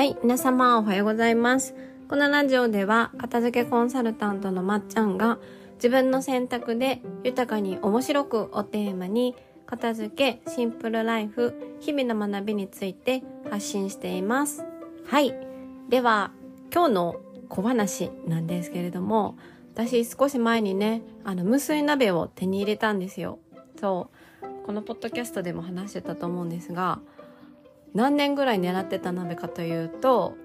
はい、皆様おはようございます。このラジオでは、片付けコンサルタントのまっちゃんが、自分の選択で豊かに面白くをテーマに、片付け、シンプルライフ、日々の学びについて発信しています。はい。では、今日の小話なんですけれども、私少し前にね、あの、無水鍋を手に入れたんですよ。そう。このポッドキャストでも話してたと思うんですが、何年ぐらい狙ってた鍋かというと、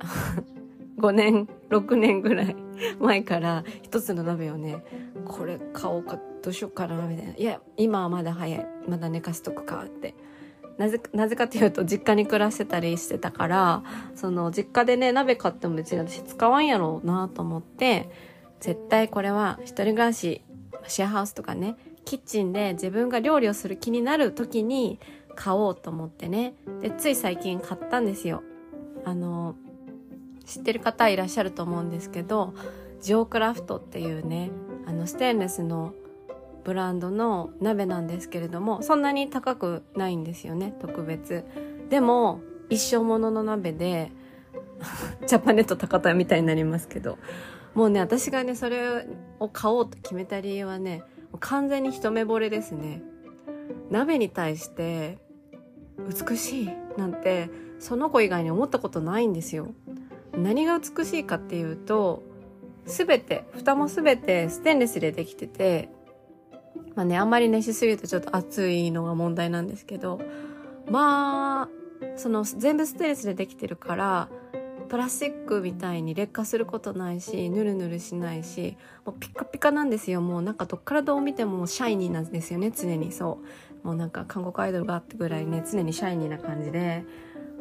5年、6年ぐらい前から一つの鍋をね、これ買おうかどうしようかな、みたいな。いや、今はまだ早い。まだ寝かしとくかって。なぜ、なぜかというと、実家に暮らしてたりしてたから、その、実家でね、鍋買っても別に私使わんやろうなと思って、絶対これは一人暮らし、シェアハウスとかね、キッチンで自分が料理をする気になる時に買おうと思ってね。で、つい最近買ったんですよ。あの、知ってる方いらっしゃると思うんですけど、ジオクラフトっていうね、あの、ステンレスのブランドの鍋なんですけれども、そんなに高くないんですよね、特別。でも、一生ものの鍋で、ジャパネット高田みたいになりますけど、もうね、私がね、それを買おうと決めた理由はね、完全に一目惚れですね。鍋に対して、美しいなんて、その子以外に思ったことないんですよ。何が美しいかっていうと、すべて、蓋もすべてステンレスでできてて、まあね、あんまり熱しすぎるとちょっと熱いのが問題なんですけど、まあ、その全部ステンレスでできてるから、プラスチックみたいに劣化することないし、ぬるぬるしないし、もうピカピカなんですよ。もうなんかどっからどう見てもシャイニーなんですよね、常にそう。もうなんか韓国アイドルがあってぐらいね、常にシャイニーな感じで、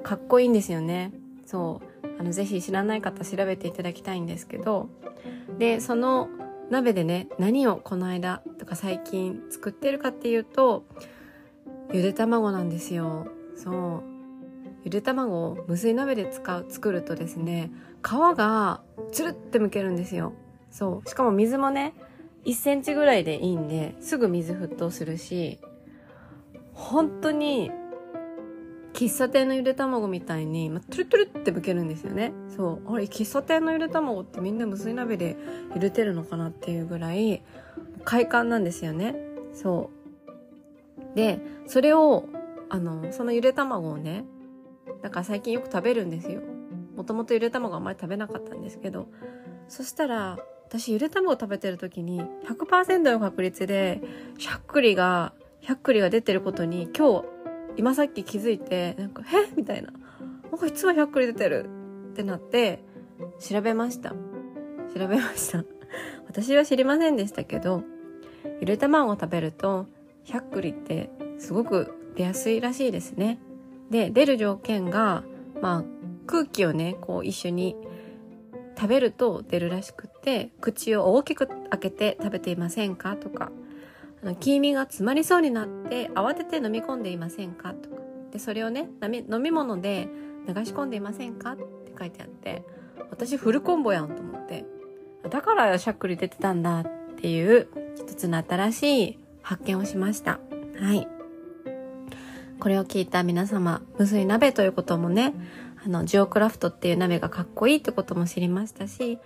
かっこいいんですよね。そう。あの、ぜひ知らない方調べていただきたいんですけど、で、その鍋でね、何をこの間とか最近作ってるかっていうと、ゆで卵なんですよ。そう。ゆで卵を無水鍋で使う、作るとですね、皮がつるってむけるんですよ。そう。しかも水もね、1センチぐらいでいいんで、すぐ水沸騰するし、本当に、喫茶店のゆで卵みたいに、まあ、トゥルトゥルってむけるんですよね。そう。あれ、喫茶店のゆで卵ってみんな無水鍋で茹でてるのかなっていうぐらい、快感なんですよね。そう。で、それを、あの、そのゆで卵をね、だから最近よく食べるんですよ。もともとゆで卵あんまり食べなかったんですけど。そしたら、私ゆで卵食べてる時に100%の確率でしゃっくりが、しゃっくりが出てることに今日、今さっき気づいて、なんか、え？みたいな。なんかいつもしゃっくり出てるってなって、調べました。調べました。私は知りませんでしたけど、ゆで卵を食べると、しゃっくりってすごく出やすいらしいですね。で、出る条件が、まあ、空気をね、こう一緒に食べると出るらしくって、口を大きく開けて食べていませんか？とか、あの黄身が詰まりそうになって慌てて飲み込んでいませんか？とか。で、それをね、飲み物で流し込んでいませんか？って書いてあって、私フルコンボやんと思って。だからしゃっくり出てたんだっていう一つの新しい発見をしました。はい。これを聞いた皆様、無水鍋ということもね、あの、ジオクラフトっていう鍋がかっこいいってことも知りましたし、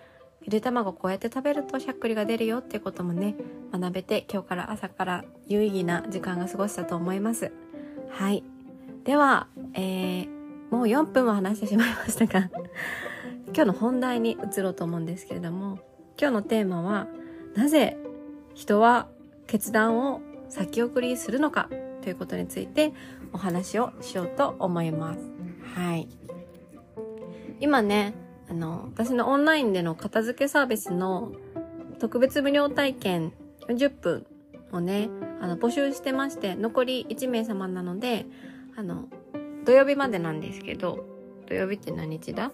ゆで卵こうやって食べるとしゃっくりが出るよっていうこともね、学べて今日から朝から有意義な時間が過ごせたと思います。はい。では、えー、もう4分も話してしまいましたが、今日の本題に移ろうと思うんですけれども、今日のテーマは、なぜ人は決断を先送りするのか？ということについてお話をしようと思います。はい。今ね、あの、私のオンラインでの片付けサービスの特別無料体験40分をね、あの、募集してまして、残り1名様なので、あの、土曜日までなんですけど、土曜日って何日だ？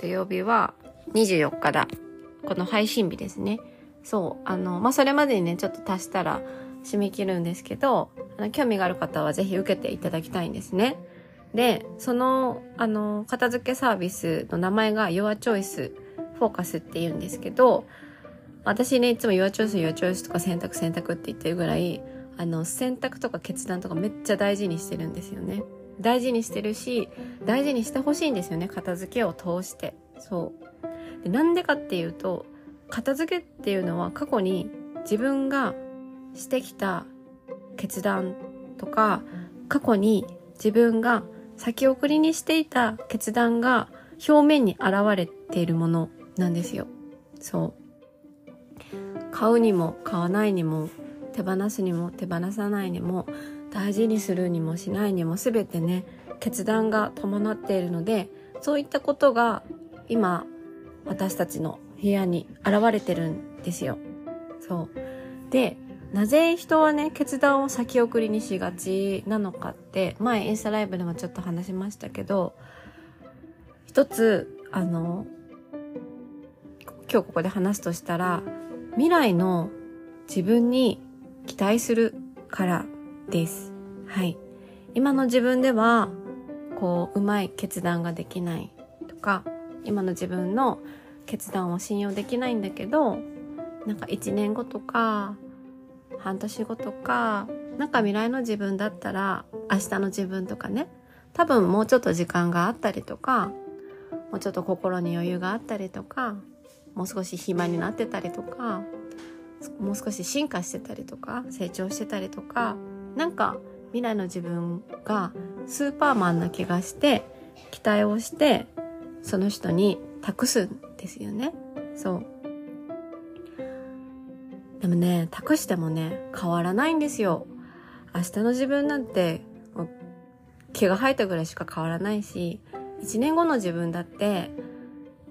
土曜日は24日だ。この配信日ですね。そう。あの、まあ、それまでにね、ちょっと足したら締め切るんですけど、あの興味がある方はぜひ受けていただきたいんですね。で、その、あの、片付けサービスの名前が Your Choice Focus って言うんですけど、私ね、いつも Your Choice, Your Choice とか選択選択って言ってるぐらい、あの、選択とか決断とかめっちゃ大事にしてるんですよね。大事にしてるし大事にしてほしいんですよね片付けを通してそうでなんでかっていうと片付けっていうのは過去に自分がしてきた決断とか過去に自分が先送りにしていた決断が表面に現れているものなんですよそう買うにも買わないにも手放すにも手放さないにも大事にするにもしないにも全てね決断が伴っているのでそういったことが今私たちの部屋に現れてるんですよ。そう。で、なぜ人はね、決断を先送りにしがちなのかって、前インスタライブでもちょっと話しましたけど、一つ、あの、今日ここで話すとしたら、未来の自分に期待するからです。はい。今の自分では、こう、うまい決断ができないとか、今の自分の決断を信用できないんだけど、なんか1年後とか、半年後とか、なんか未来の自分だったら、明日の自分とかね、多分もうちょっと時間があったりとか、もうちょっと心に余裕があったりとか、もう少し暇になってたりとか、もう少し進化してたりとか、成長してたりとか、なんか未来の自分がスーパーマンな気がして期待をしてその人に託すんですよね。そう。でもね託してもね変わらないんですよ。明日の自分なんて毛が生えたぐらいしか変わらないし1年後の自分だって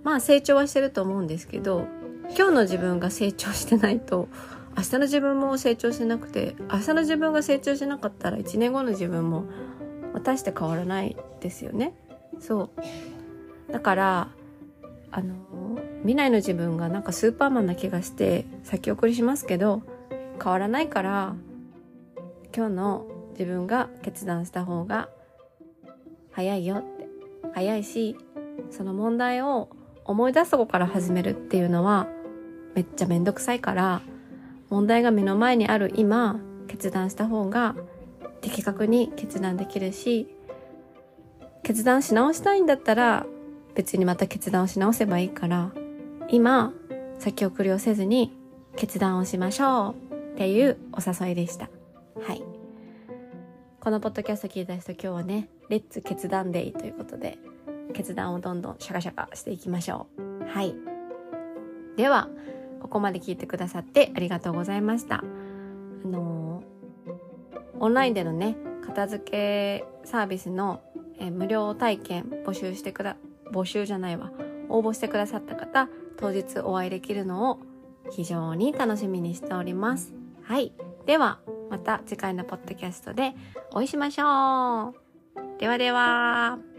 まあ成長はしてると思うんですけど今日の自分が成長してないと明日の自分も成長しなくて明日の自分が成長しなかったら1年後の自分も大して変わらないですよね。そう。だからあの未来の自分がなんかスーパーマンな気がして先送りしますけど変わらないから今日の自分が決断した方が早いよって早いしその問題を思い出すとこから始めるっていうのはめっちゃめんどくさいから問題が目の前にある今決断した方が的確に決断できるし決断し直したいんだったら別にまた決断をし直せばいいから今先送りをせずに決断をしましょうっていうお誘いでした。はい。このポッドキャスト聞いた人今日はねレッツ決断デイということで決断をどんどんシャカシャカしていきましょう。はい。ではここまで聞いてくださってありがとうございました。あのー、オンラインでのね、片付けサービスの、えー、無料体験募集してくだ、募集じゃないわ。応募してくださった方、当日お会いできるのを非常に楽しみにしております。はい。では、また次回のポッドキャストでお会いしましょう。ではでは。